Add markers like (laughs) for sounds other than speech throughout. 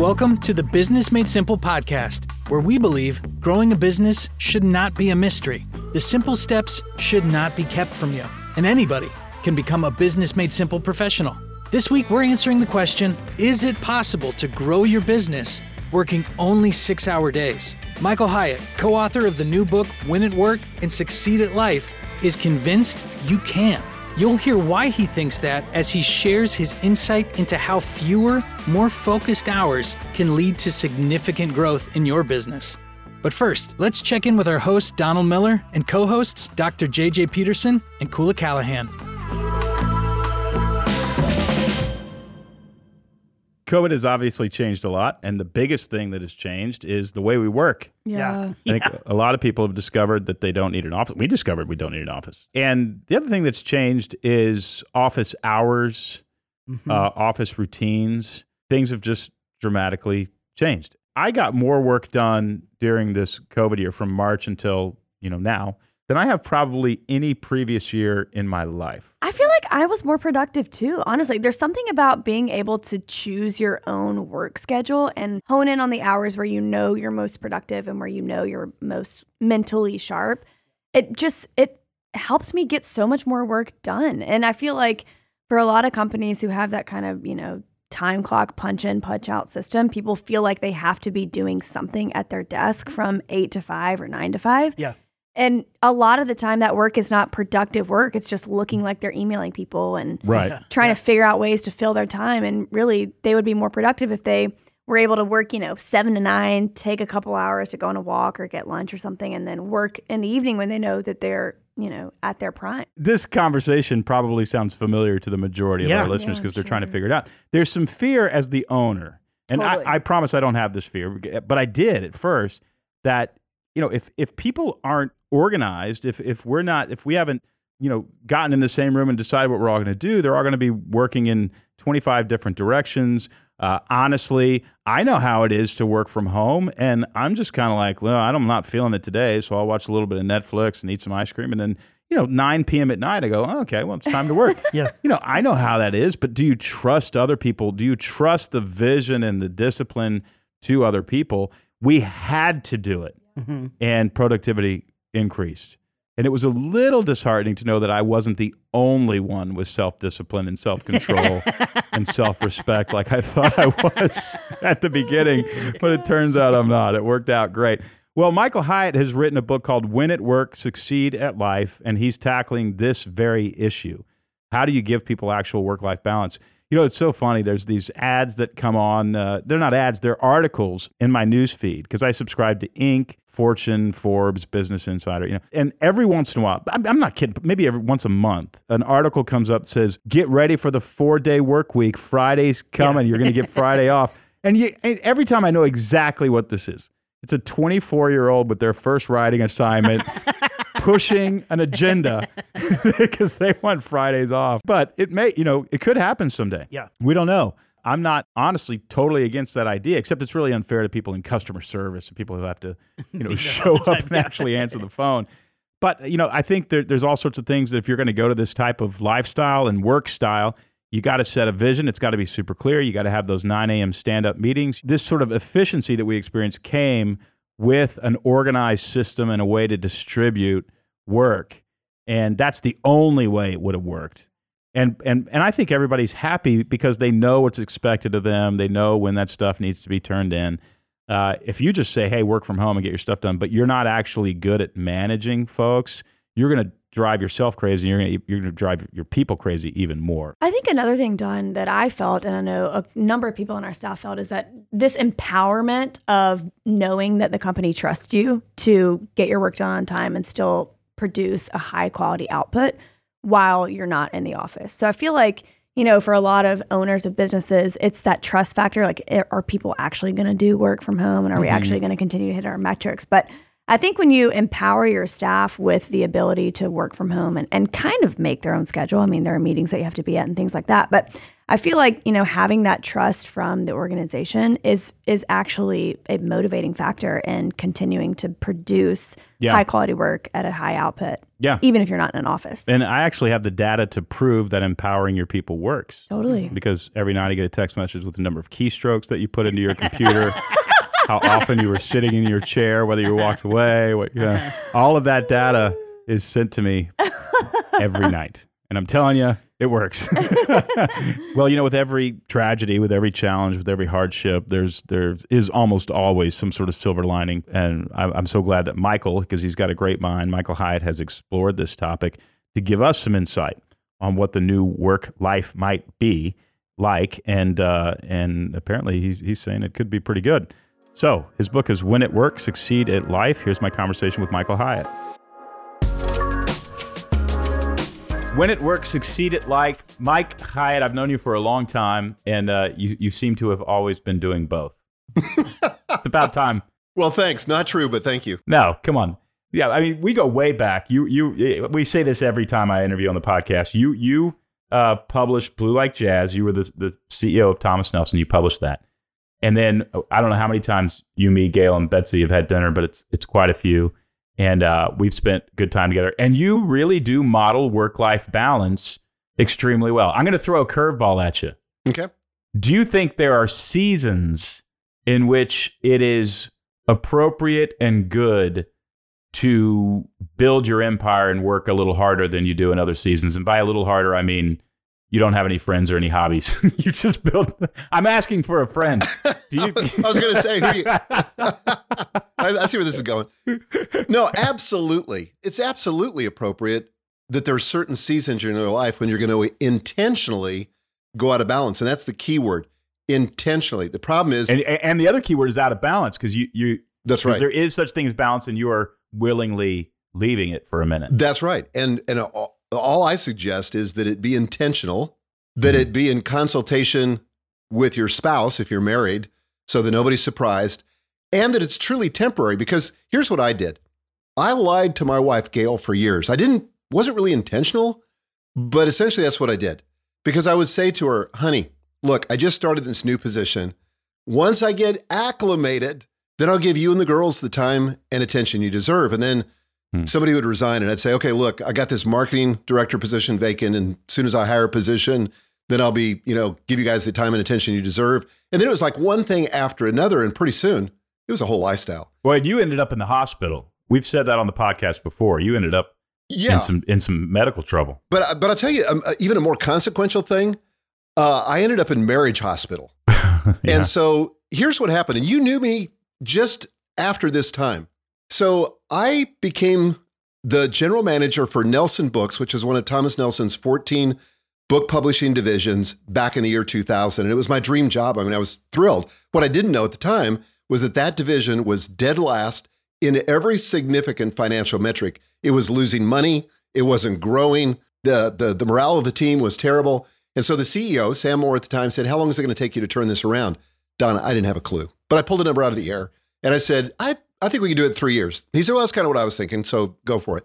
Welcome to the Business Made Simple podcast, where we believe growing a business should not be a mystery. The simple steps should not be kept from you, and anybody can become a Business Made Simple professional. This week, we're answering the question Is it possible to grow your business working only six hour days? Michael Hyatt, co author of the new book Win at Work and Succeed at Life, is convinced you can. You'll hear why he thinks that as he shares his insight into how fewer, more focused hours can lead to significant growth in your business. But first, let's check in with our host, Donald Miller, and co hosts, Dr. JJ Peterson and Koula Callahan. COVID has obviously changed a lot, and the biggest thing that has changed is the way we work. Yeah. I think a lot of people have discovered that they don't need an office. We discovered we don't need an office. And the other thing that's changed is office hours, Mm-hmm. uh, office routines. Things have just dramatically changed. I got more work done during this COVID year from March until, you know, now than I have probably any previous year in my life. I feel like I was more productive too. Honestly, there's something about being able to choose your own work schedule and hone in on the hours where you know you're most productive and where you know you're most mentally sharp. It just it helps me get so much more work done. And I feel like for a lot of companies who have that kind of, you know, time clock punch in punch out system, people feel like they have to be doing something at their desk from 8 to 5 or 9 to 5. Yeah. And a lot of the time, that work is not productive work. It's just looking like they're emailing people and Right. trying to figure out ways to fill their time. And really, they would be more productive if they were able to work, you know, seven to nine, take a couple hours to go on a walk or get lunch or something, and then work in the evening when they know that they're, you know, at their prime. this conversation probably sounds familiar to the majority of our listeners Yeah, because they're trying to figure it out. There's some fear as the owner, and Totally. I, I promise I don't have this fear, but I did at first. That you know, if if people aren't organized, if if we're not, if we haven't, you know, gotten in the same room and decided what we're all going to do, they're all going to be working in 25 different directions. Uh, honestly, I know how it is to work from home, and I'm just kind of like, well, I'm not feeling it today, so I'll watch a little bit of Netflix and eat some ice cream, and then you know, 9 p.m. at night, I go, oh, okay, well, it's time to work. (laughs) Yeah. You know, I know how that is, but do you trust other people? Do you trust the vision and the discipline to other people? We had to do it, Mm-hmm. and productivity increased. And it was a little disheartening to know that I wasn't the only one with self discipline and self control (laughs) and self respect like I thought I was (laughs) at the beginning. But it turns out I'm not. It worked out great. Well, Michael Hyatt has written a book called Win at Work, Succeed at Life, and he's tackling this very issue. How do you give people actual work life balance? You know, it's so funny. There's these ads that come on. Uh, they're not ads, they're articles in my news feed because I subscribe to Inc., Fortune, Forbes, Business Insider. You know, and every once in a while, I'm, I'm not kidding, but maybe every once a month, an article comes up that says, "Get ready for the four day work week. Friday's coming. You're going to get (laughs) Friday off." And, you, and every time I know exactly what this is. It's a 24 year old with their first writing assignment (laughs) pushing an agenda (laughs) because they want Fridays off. But it may, you know, it could happen someday. Yeah. We don't know. I'm not honestly totally against that idea, except it's really unfair to people in customer service and people who have to, you know, (laughs) show up and (laughs) actually answer the phone. But, you know, I think there, there's all sorts of things that if you're going to go to this type of lifestyle and work style, you got to set a vision. It's got to be super clear. You got to have those 9 a.m. stand up meetings. This sort of efficiency that we experienced came with an organized system and a way to distribute work. And that's the only way it would have worked. And, and, and I think everybody's happy because they know what's expected of them. They know when that stuff needs to be turned in. Uh, if you just say, hey, work from home and get your stuff done, but you're not actually good at managing folks, you're going to drive yourself crazy. You're going to you're going to drive your people crazy even more. I think another thing, Don, that I felt, and I know a number of people on our staff felt, is that this empowerment of knowing that the company trusts you to get your work done on time and still produce a high quality output while you're not in the office. So I feel like, you know, for a lot of owners of businesses, it's that trust factor. Like, eh, are people actually going to do work from home and are we actually going to continue to hit our metrics? But I think when you empower your staff with the ability to work from home and, and kind of make their own schedule, I mean, there are meetings that you have to be at and things like that. But I feel like, you know, having that trust from the organization is is actually a motivating factor in continuing to produce Yeah. high quality work at a high output. Yeah. Even if you're not in an office. And I actually have the data to prove that empowering your people works. Totally. Because every night I get a text message with the number of keystrokes that you put into your computer, (laughs) how often you were sitting in your chair, whether you walked away, what, yeah. all of that data is sent to me every (laughs) night. And I'm telling you, it works. (laughs) well, you know, with every tragedy, with every challenge, with every hardship, there's there is almost always some sort of silver lining. And I'm, I'm so glad that Michael, because he's got a great mind, Michael Hyatt has explored this topic to give us some insight on what the new work life might be like. And uh, and apparently he's, he's saying it could be pretty good. So his book is When It Works, Succeed at Life. Here's my conversation with Michael Hyatt. When it works, succeed at life. Mike Hyatt, I've known you for a long time, and uh, you, you seem to have always been doing both. (laughs) it's about time. Well, thanks. Not true, but thank you. No, come on. Yeah, I mean, we go way back. You, you, we say this every time I interview on the podcast. You, you uh, published Blue Like Jazz. You were the, the CEO of Thomas Nelson. You published that, and then uh, I don't know how many times you, me, Gail, and Betsy have had dinner, but it's it's quite a few. And uh, we've spent good time together. And you really do model work life balance extremely well. I'm going to throw a curveball at you. Okay. Do you think there are seasons in which it is appropriate and good to build your empire and work a little harder than you do in other seasons? And by a little harder, I mean you don't have any friends or any hobbies. (laughs) you just build. I'm asking for a friend. Do you? (laughs) I was going to say, who you, (laughs) I, I see where this is going. No, absolutely. It's absolutely appropriate that there are certain seasons in your life when you're going to intentionally go out of balance. And that's the key word intentionally. The problem is, and, and the other key word is out of balance because you, you, That's right. there is such thing as balance and you are willingly leaving it for a minute. That's right. And and uh, all, I suggest is that it be intentional, that it mm-hmm. be in consultation with your spouse if you're married, so that nobody's surprised, and that it's truly temporary. Because here's what I did: I lied to my wife Gail for years. I didn't wasn't really intentional, but essentially that's what I did. Because I would say to her, "Honey, look, I just started this new position. Once I get acclimated, then I'll give you and the girls the time and attention you deserve." And then somebody would resign and I'd say, okay, look, I got this marketing director position vacant. And as soon as I hire a position, then I'll be, you know, give you guys the time and attention you deserve. And then it was like one thing after another. And pretty soon it was a whole lifestyle. Well, you ended up in the hospital. We've said that on the podcast before. You ended up Yeah. in some in some medical trouble. But, but I'll tell you, um, uh, even a more consequential thing, uh, I ended up in marriage hospital. (laughs) Yeah. And so here's what happened. And you knew me just after this time. So I became the general manager for Nelson Books, which is one of Thomas Nelson's 14 book publishing divisions back in the year 2000. And it was my dream job. I mean, I was thrilled. What I didn't know at the time was that that division was dead last in every significant financial metric. It was losing money, it wasn't growing, the, the, the morale of the team was terrible. And so the CEO, Sam Moore at the time, said, How long is it going to take you to turn this around? Donna, I didn't have a clue, but I pulled a number out of the air and I said, I, I think we can do it in three years. He said, Well, that's kind of what I was thinking. So go for it.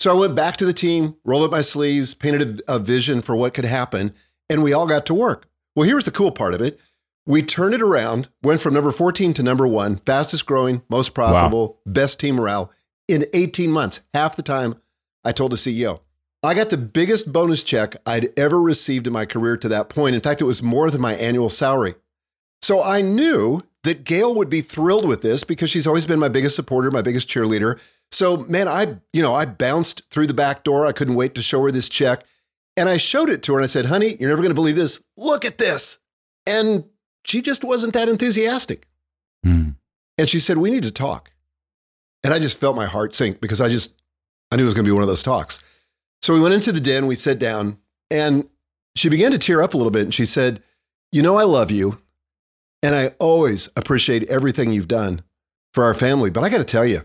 So I went back to the team, rolled up my sleeves, painted a, a vision for what could happen, and we all got to work. Well, here's the cool part of it. We turned it around, went from number 14 to number one, fastest growing, most profitable, best team morale in 18 months, half the time I told the CEO. I got the biggest bonus check I'd ever received in my career to that point. In fact, it was more than my annual salary. So I knew that Gail would be thrilled with this because she's always been my biggest supporter, my biggest cheerleader. So, man, I, you know, I bounced through the back door. I couldn't wait to show her this check. And I showed it to her and I said, honey, you're never going to believe this. Look at this. And she just wasn't that enthusiastic. Hmm. And she said, we need to talk. And I just felt my heart sink because I just, I knew it was going to be one of those talks. So we went into the den, we sat down, and she began to tear up a little bit. And she said, You know, I love you. And I always appreciate everything you've done for our family. But I got to tell you,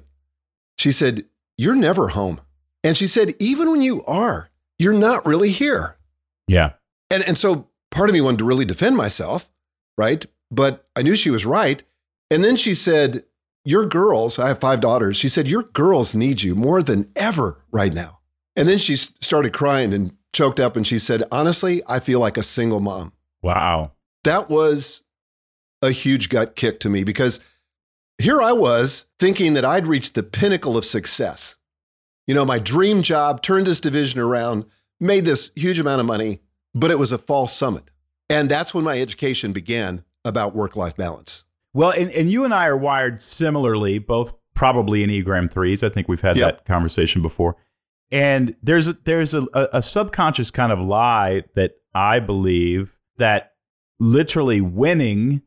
she said, You're never home. And she said, Even when you are, you're not really here. Yeah. And, and so part of me wanted to really defend myself, right? But I knew she was right. And then she said, Your girls, I have five daughters. She said, Your girls need you more than ever right now. And then she started crying and choked up and she said, Honestly, I feel like a single mom. Wow. That was a huge gut kick to me because here I was thinking that I'd reached the pinnacle of success. You know, my dream job turned this division around, made this huge amount of money, but it was a false summit. And that's when my education began about work life balance. Well, and, and you and I are wired similarly, both probably Enneagram threes. I think we've had Yep. that conversation before. And there's a, there's a, a, a subconscious kind of lie that I believe that literally winning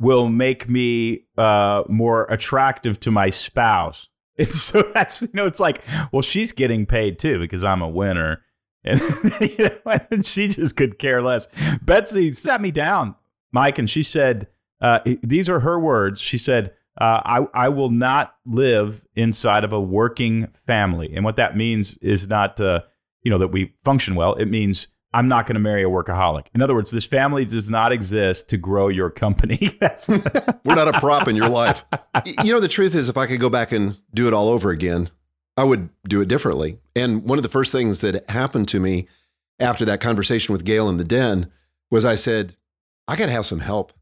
will make me uh, more attractive to my spouse. (laughs) It's so that's you know it's like well she's getting paid too because I'm a winner, (laughs) and you know and she just could care less. Betsy sat me down, Mike, and she said uh, these are her words. She said. Uh, I, I will not live inside of a working family. And what that means is not, uh, you know, that we function well. It means I'm not going to marry a workaholic. In other words, this family does not exist to grow your company. (laughs) That's (laughs) We're not a prop in your life. (laughs) You know, the truth is, if I could go back and do it all over again, I would do it differently. And one of the first things that happened to me after that conversation with Gail in the den was I said, I got to have some help.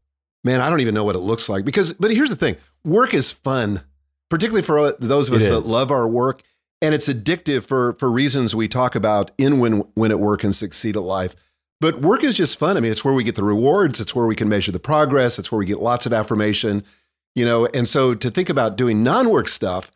Man, I don't even know what it looks like. Because, but here's the thing work is fun, particularly for uh, those of us that love our work. And it's addictive for, for reasons we talk about in Win, win at Work and Succeed at Life. But work is just fun. I mean, it's where we get the rewards, it's where we can measure the progress, it's where we get lots of affirmation, you know. And so to think about doing non work stuff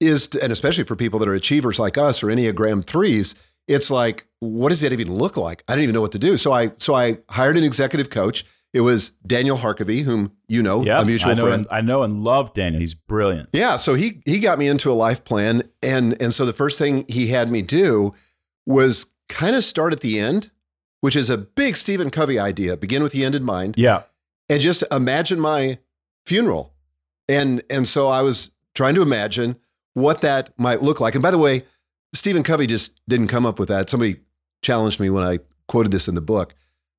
is, to, and especially for people that are achievers like us or Enneagram threes, it's like, what does that even look like? I didn't even know what to do. So I, so I hired an executive coach. It was Daniel Harkavy, whom you know, yeah, a mutual I know friend. And, I know and love Daniel. He's brilliant. Yeah, so he he got me into a life plan, and and so the first thing he had me do was kind of start at the end, which is a big Stephen Covey idea. Begin with the end in mind, Yeah. and just imagine my funeral, and and so I was trying to imagine what that might look like. And by the way, Stephen Covey just didn't come up with that. Somebody challenged me when I quoted this in the book,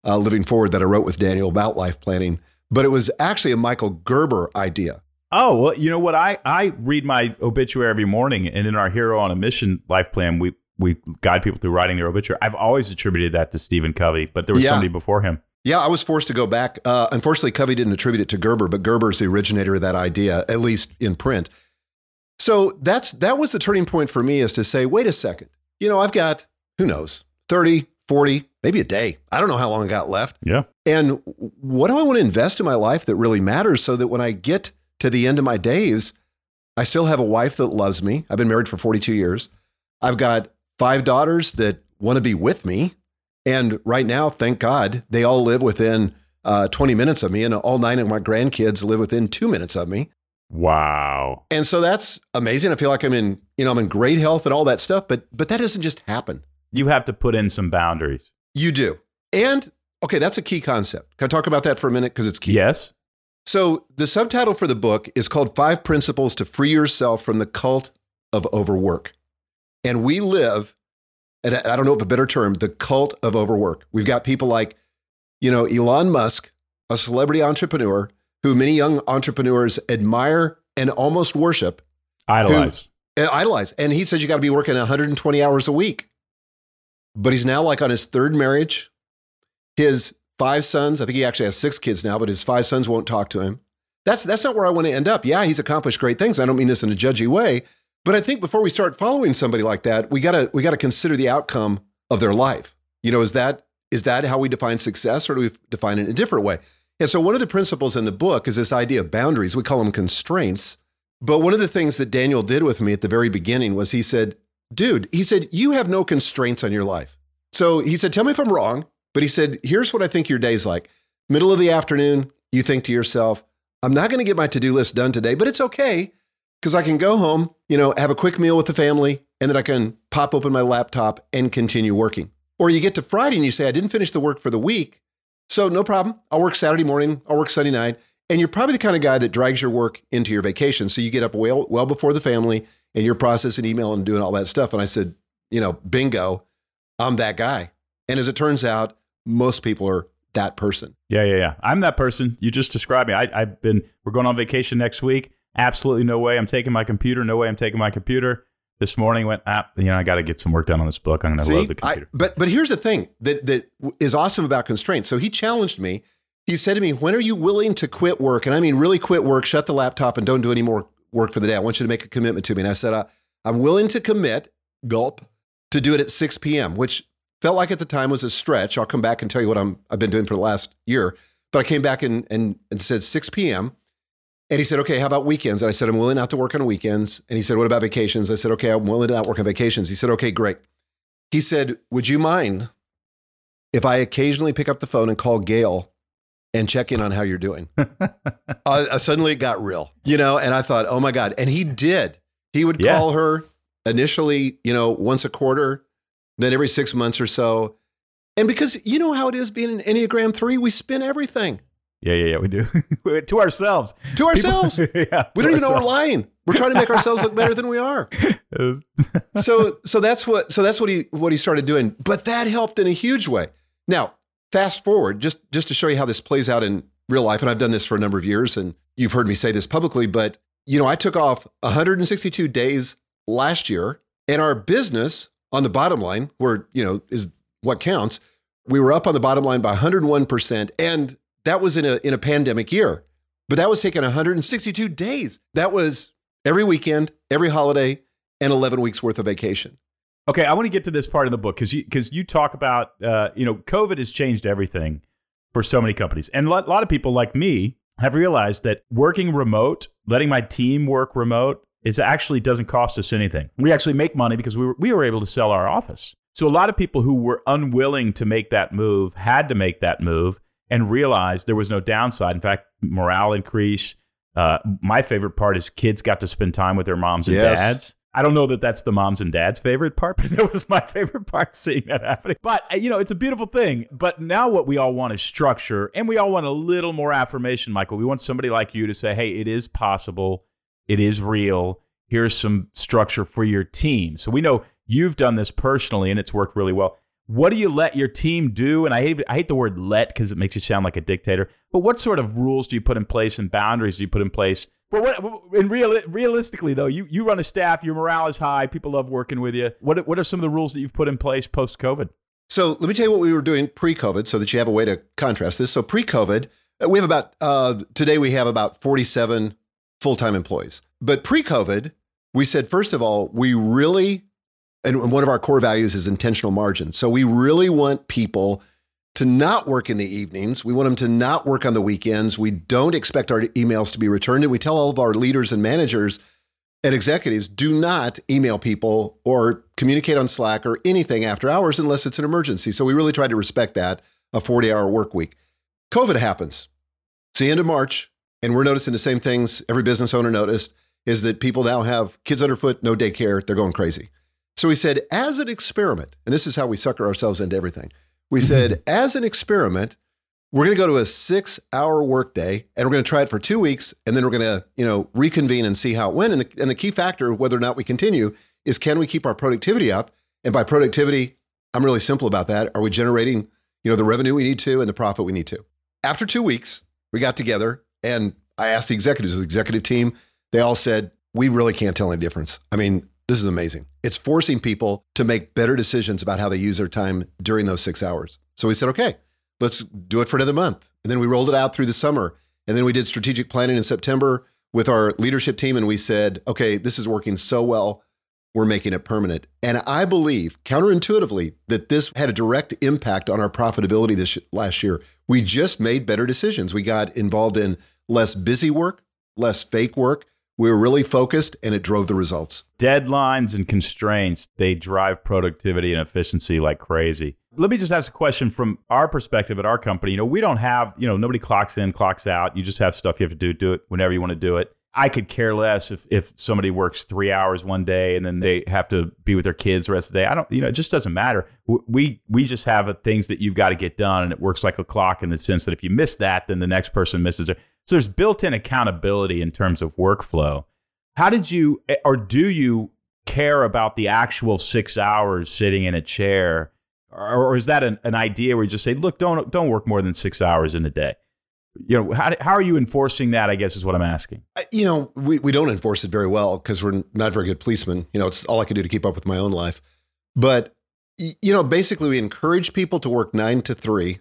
uh, Living Forward, that I wrote with Daniel about life planning. But it was actually a Michael Gerber idea. Oh, well, you know what? I, I read my obituary every morning, and in our Hero on a Mission life plan, we, we guide people through writing their obituary. I've always attributed that to Stephen Covey, but there was Yeah. somebody before him. Yeah, I was forced to go back. Uh, unfortunately, Covey didn't attribute it to Gerber, but Gerber's the originator of that idea, at least in print. So that's that was the turning point for me is to say, wait a second. You know, I've got, who knows, 30, 40, maybe a day. I don't know how long I got left. Yeah. And what do I want to invest in my life that really matters so that when I get to the end of my days, I still have a wife that loves me. I've been married for 42 years. I've got five daughters that want to be with me. And right now, thank God, they all live within uh, 20 minutes of me, and all nine of my grandkids live within two minutes of me. Wow. And so that's amazing. I feel like I'm in, you know, I'm in great health and all that stuff, but but that doesn't just happen. You have to put in some boundaries. You do. And okay, that's a key concept. Can I talk about that for a minute? Because it's key. Yes. So the subtitle for the book is called Five Principles to Free Yourself from the Cult of Overwork. And we live, and I don't know of a better term, the cult of overwork. We've got people like, you know, Elon Musk, a celebrity entrepreneur who many young entrepreneurs admire and almost worship, Idolize. uh, idolize. And he says you got to be working 120 hours a week. But he's now like on his third marriage. His five sons, I think he actually has six kids now, but his five sons won't talk to him. That's that's not where I want to end up. Yeah, he's accomplished great things. I don't mean this in a judgy way, but I think before we start following somebody like that, we gotta we gotta consider the outcome of their life. You know, is that is that how we define success, or do we define it in a different way? And so one of the principles in the book is this idea of boundaries. We call them constraints. But one of the things that Daniel did with me at the very beginning was he said, dude, he said, you have no constraints on your life. So he said, tell me if I'm wrong, but he said, here's what I think your day's like. Middle of the afternoon, you think to yourself, I'm not going to get my to do list done today, but it's okay because I can go home, you know, have a quick meal with the family, and then I can pop open my laptop and continue working. Or you get to Friday and you say, I didn't finish the work for the week. So no problem. I'll work Saturday morning, I'll work Sunday night. And you're probably the kind of guy that drags your work into your vacation. So you get up well, well before the family and you're processing email and doing all that stuff. And I said, you know, bingo, I'm that guy. And as it turns out, most people are that person. Yeah, yeah, yeah. I'm that person. You just described me. I, I've been, we're going on vacation next week. Absolutely no way I'm taking my computer. No way I'm taking my computer. this morning. Went, ah, you know, I got to get some work done on this book. I'm going to load the computer. I, but but here's the thing that that is awesome about constraints. So he challenged me. He said to me, "When are you willing to quit work?" And I mean, really quit work, shut the laptop, and don't do any more work for the day. I want you to make a commitment to me. And I said, uh, "I'm willing to commit." Gulp to do it at 6 p.m., which felt like at the time was a stretch. I'll come back and tell you what I'm I've been doing for the last year. But I came back and and, and said 6 p.m. And he said, okay, how about weekends? And I said, I'm willing not to work on weekends. And he said, what about vacations? I said, okay, I'm willing to not work on vacations. He said, okay, great. He said, would you mind if I occasionally pick up the phone and call Gail and check in on how you're doing? (laughs) uh, suddenly it got real, you know? And I thought, oh my God. And he did. He would Yeah. call her initially, you know, once a quarter, then every six months or so. And because you know how it is being an Enneagram 3, we spin everything yeah, yeah, yeah. We do (laughs) to ourselves. to ourselves. People- (laughs) yeah, we don't even know we're lying. We're trying to make ourselves look better than we are. So so that's what so that's what he what he started doing. But that helped in a huge way. Now, fast forward, just just to show you how this plays out in real life, and I've done this for a number of years, and you've heard me say this publicly, but you know, I took off 162 days last year, and our business on the bottom line, where you know is what counts, we were up on the bottom line by 101%, and that was in a in a pandemic year. But that was taking 162 days. That was every weekend, every holiday, and 11 weeks worth of vacation. Okay, I want to get to this part of the book because you because you talk about uh, you know COVID has changed everything for so many companies, and a lot, a lot of people like me have realized that working remote, letting my team work remote, is actually doesn't cost us anything. We actually make money because we were, we were able to sell our office. So a lot of people who were unwilling to make that move had to make that move and realized there was no downside. In fact, morale increased. Uh, my favorite part is kids got to spend time with their moms and Yes. dads. I don't know that that's the moms and dads' favorite part, (laughs) but that was my favorite part seeing that happening. But, uh, you know, it's a beautiful thing. But now what we all want is structure and we all want a little more affirmation, Michael. We want somebody like you to say, hey, it is possible, it is real. Here's some structure for your team. So we know you've done this personally and it's worked really well. What do you let your team do? And I hate, I hate the word let because it makes you sound like a dictator. But what sort of rules do you put in place and boundaries do you put in place? But what, real, realistically though, you, you run a staff, your morale is high, people love working with you. What what are some of the rules that you've put in place post COVID? So let me tell you what we were doing pre-COVID, so that you have a way to contrast this. So pre-COVID, uh, we have about uh, today we have about forty-seven full-time employees. But pre-COVID, we said first of all, we really, and one of our core values is intentional margin. So we really want people to not work in the evenings. We want them to not work on the weekends. We don't expect our emails to be returned, and we tell all of our leaders and managers and executives do not email people or communicate on Slack or anything after hours unless it's an emergency. So we really tried to respect that a 40 hour work week. COVID happens. It's the end of March, and we're noticing the same things every business owner noticed is that people now have kids underfoot, no daycare, they're going crazy. So we said, as an experiment, and this is how we sucker ourselves into everything. We mm-hmm. said, as an experiment, we're going to go to a six hour workday and we're going to try it for two weeks and then we're going to you know reconvene and see how it went. And the, and the key factor whether or not we continue is can we keep our productivity up? And by productivity i'm really simple about that. Are we generating you know the revenue we need to and the profit we need to? After two weeks we got together and i asked the executives the executive team they all said we really can't tell any difference. I mean this is amazing it's forcing people to make better decisions about how they use their time during those six hours so we said okay let's do it for another month. And then we rolled it out through the summer. And then we did strategic planning in September with our leadership team. And we said, okay, this is working so well, we're making it permanent. And I believe counterintuitively that this had a direct impact on our profitability this last year. We just made better decisions. We got involved in less busy work, less fake work. We were really focused and it drove the results. Deadlines and constraints, they drive productivity and efficiency like crazy. Let me just ask a question from our perspective at our company. You know, we don't have, you know, nobody clocks in, clocks out. You just have stuff you have to do, do it whenever you want to do it. I could care less if, if somebody works three hours one day and then they have to be with their kids the rest of the day. I don't, you know, it just doesn't matter. We we just have a, things that you've got to get done, and it works like a clock in the sense that if you miss that, then the next person misses it. So there's built-in accountability in terms of workflow. How did you, eh, or do you care about the actual six hours sitting in a chair, or, or is that an, an idea where you just say, look, don't don't work more than six hours in a day? you know, how, how are you enforcing that? I guess is what I'm asking. You know, we, we don't enforce it very well because we're not very good policemen. You know, it's all I can do to keep up with my own life. But, you know, basically we encourage people to work nine to three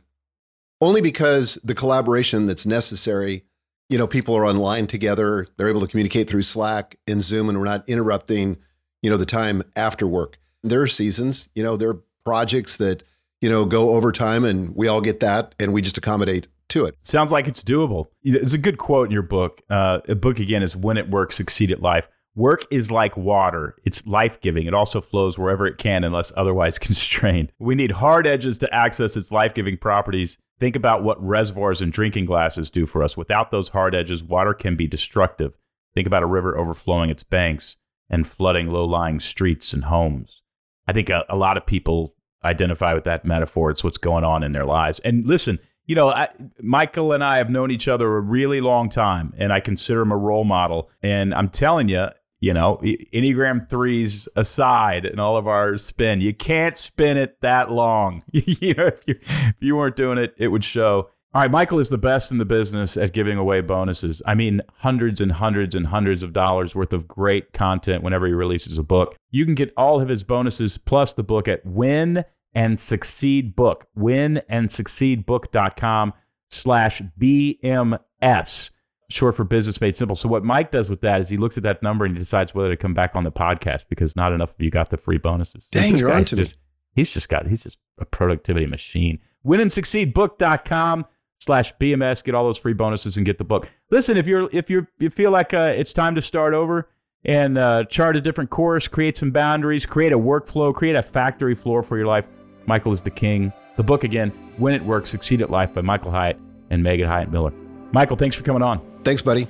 only because the collaboration that's necessary, you know, people are online together. They're able to communicate through Slack and Zoom, and we're not interrupting, you know, the time after work. There are seasons, you know, there are projects that, you know, go overtime and we all get that and we just accommodate to it. Sounds like it's doable. It's a good quote in your book. Uh, a book again is "Win at Work, Succeed at Life." Work is like water. It's life giving. It also flows wherever it can unless otherwise (laughs) constrained. We need hard edges to access its life giving properties. Think about what reservoirs and drinking glasses do for us. Without those hard edges, water can be destructive. Think about a river overflowing its banks and flooding low lying streets and homes. I think a, a, lot of people identify with that metaphor. It's what's going on in their lives. And listen, you know, I, Michael and I have known each other a really long time, and I consider him a role model. And I'm telling you, you know, Enneagram threes aside and all of our spin, you can't spin it that long. (laughs) you know, if you, if you weren't doing it, it would show. All right, Michael is the best in the business at giving away bonuses. I mean, hundreds and hundreds and hundreds of dollars worth of great content whenever he releases a book. You can get all of his bonuses plus the book at Win and Succeed Book. Win and Succeed Book.com slash BMS, short for Business Made Simple. So, what Mike does with that is he looks at that number and he decides whether to come back on the podcast because not enough of you got the free bonuses. Dang, you're on to just, me. He's just got, he's just a productivity machine. Win and Succeed Book.com slash BMS. Get all those free bonuses and get the book. Listen, if you're, if you're, you feel like uh, it's time to start over, and uh, chart a different course, create some boundaries, create a workflow, create a factory floor for your life Michael is the King. The book again, When It Works, Succeed at Life by Michael Hyatt and Megan Hyatt Miller. Michael, thanks for coming on. Thanks, buddy.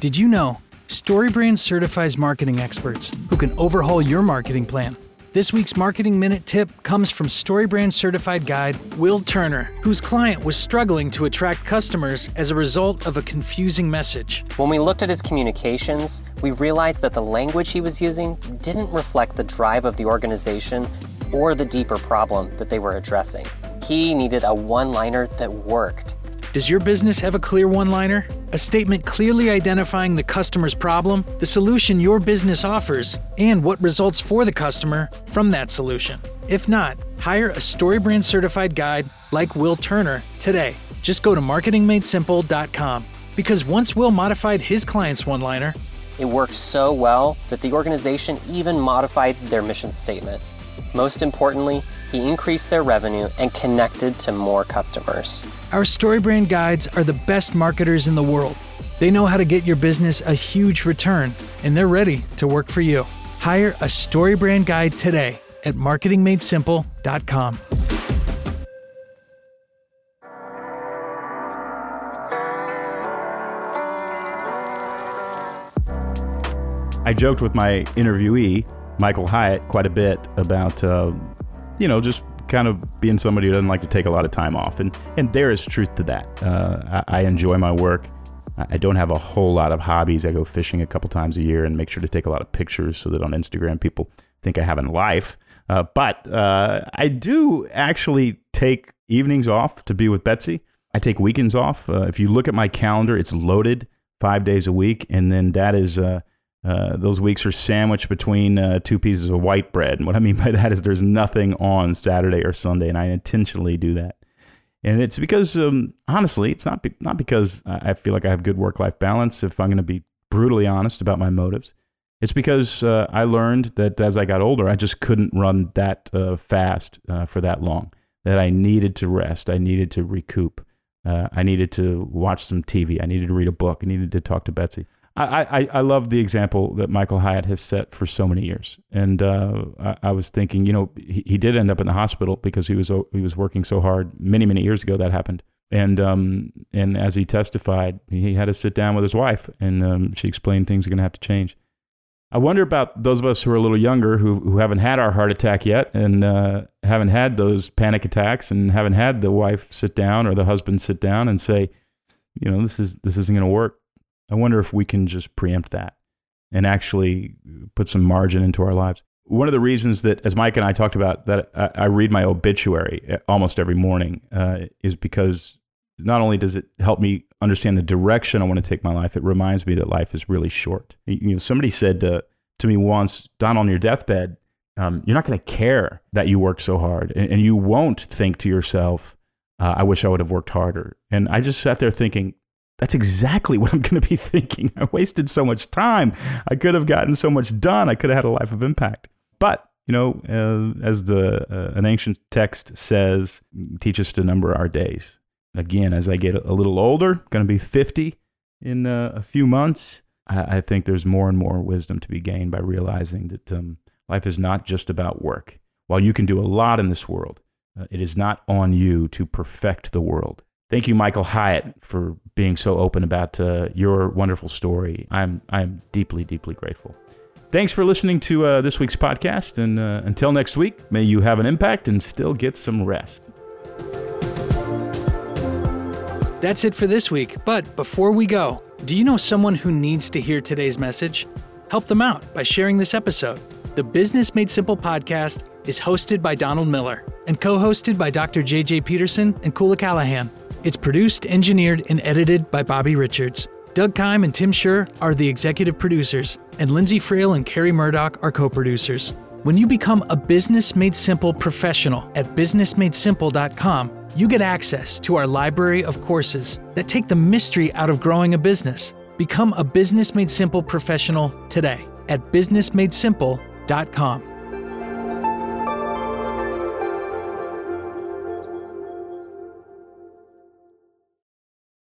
Did you know StoryBrand certifies marketing experts who can overhaul your marketing plan? This week's Marketing Minute tip comes from StoryBrand certified guide Will Turner, whose client was struggling to attract customers as a result of a confusing message. When we looked at his communications, we realized that the language he was using didn't reflect the drive of the organization or the deeper problem that they were addressing. He needed a one liner that worked. Does your business have a clear one liner? A statement clearly identifying the customer's problem, the solution your business offers, and what results for the customer from that solution. If not, hire a StoryBrand certified guide like Will Turner today. Just go to marketingmadesimple.com because once Will modified his client's one liner, it worked so well that the organization even modified their mission statement. Most importantly, he increased their revenue and connected to more customers. Our StoryBrand guides are the best marketers in the world. They know how to get your business a huge return, and they're ready to work for you. Hire a StoryBrand guide today at marketingmadesimple.com. I joked with my interviewee, Michael Hyatt, quite a bit about, uh, you know, just kind of being somebody who doesn't like to take a lot of time off. And, and there is truth to that. Uh, I, I, enjoy my work. I don't have a whole lot of hobbies. I go fishing a couple times a year and make sure to take a lot of pictures so that on Instagram people think I have a life. Uh, but uh, I do actually take evenings off to be with Betsy. I take weekends off. Uh, if you look at my calendar, it's loaded five days a week. And then that is uh, those weeks are sandwiched between uh, two pieces of white bread. And what I mean by that is there's nothing on Saturday or Sunday, and I intentionally do that. And it's because, um, honestly, it's not be- not because I feel like I have good work life balance. If I'm going to be brutally honest about my motives, it's because uh, I learned that as I got older, I just couldn't run that uh, fast uh, for that long. That I needed to rest. I needed to recoup. I needed to watch some TV. I needed to read a book. I needed to talk to Betsy. I, I, I love the example that Michael Hyatt has set for so many years. And uh, I, I, was thinking, you know, he, he did end up in the hospital because he was he was working so hard. Many many years ago that happened. And um, and as he testified, he had to sit down with his wife, and um, she explained things are going to have to change. I wonder about those of us who are a little younger who who haven't had our heart attack yet, and uh, haven't had those panic attacks, and haven't had the wife sit down or the husband sit down and say, you know, this is this isn't going to work I wonder if we can just preempt that and actually put some margin into our lives. one of the reasons that, as Mike and I talked about, that I, I read my obituary almost every morning uh, is because not only does it help me understand the direction I want to take my life, it reminds me that life is really short. You know, somebody said to, to me once, Don, on your deathbed, um, you're not going to care that you worked so hard, and, and you won't think to yourself, uh, "I wish I would have worked harder." And I just sat there thinking, that's exactly (laughs) what I'm going to be thinking. I wasted so much time. I could have gotten so much done. I could have had a life of impact. But you know, uh, as the uh, an ancient text says, teach us to number our days. Again, as I get a little older, going to be 50 in uh, a few months. I, I, think there's more and more wisdom to be gained by realizing that um, life is not just about work. While you can do a lot in this world, uh, it is not on you to perfect the world. Thank you, Michael Hyatt, for being so open about uh, your wonderful story. I'm I'm deeply, deeply grateful. Thanks for listening to uh, this week's podcast. And uh, until next week, may you have an impact and still get some rest. That's it for this week. But before we go, do you know someone who needs to hear today's message? Help them out by sharing this episode. The Business Made Simple podcast is hosted by Donald Miller and co hosted by Dr. JJ Peterson and Koula Callahan. It's produced, engineered, and edited by Bobby Richards. Doug Kime and Tim Schurrer are the executive producers, and Lindsay Frail and Carrie Murdoch are co producers. When you become a Business Made Simple professional at businessmadesimple.com, you get access to our library of courses that take the mystery out of growing a business. Become a Business Made Simple professional today at businessmadesimple.com.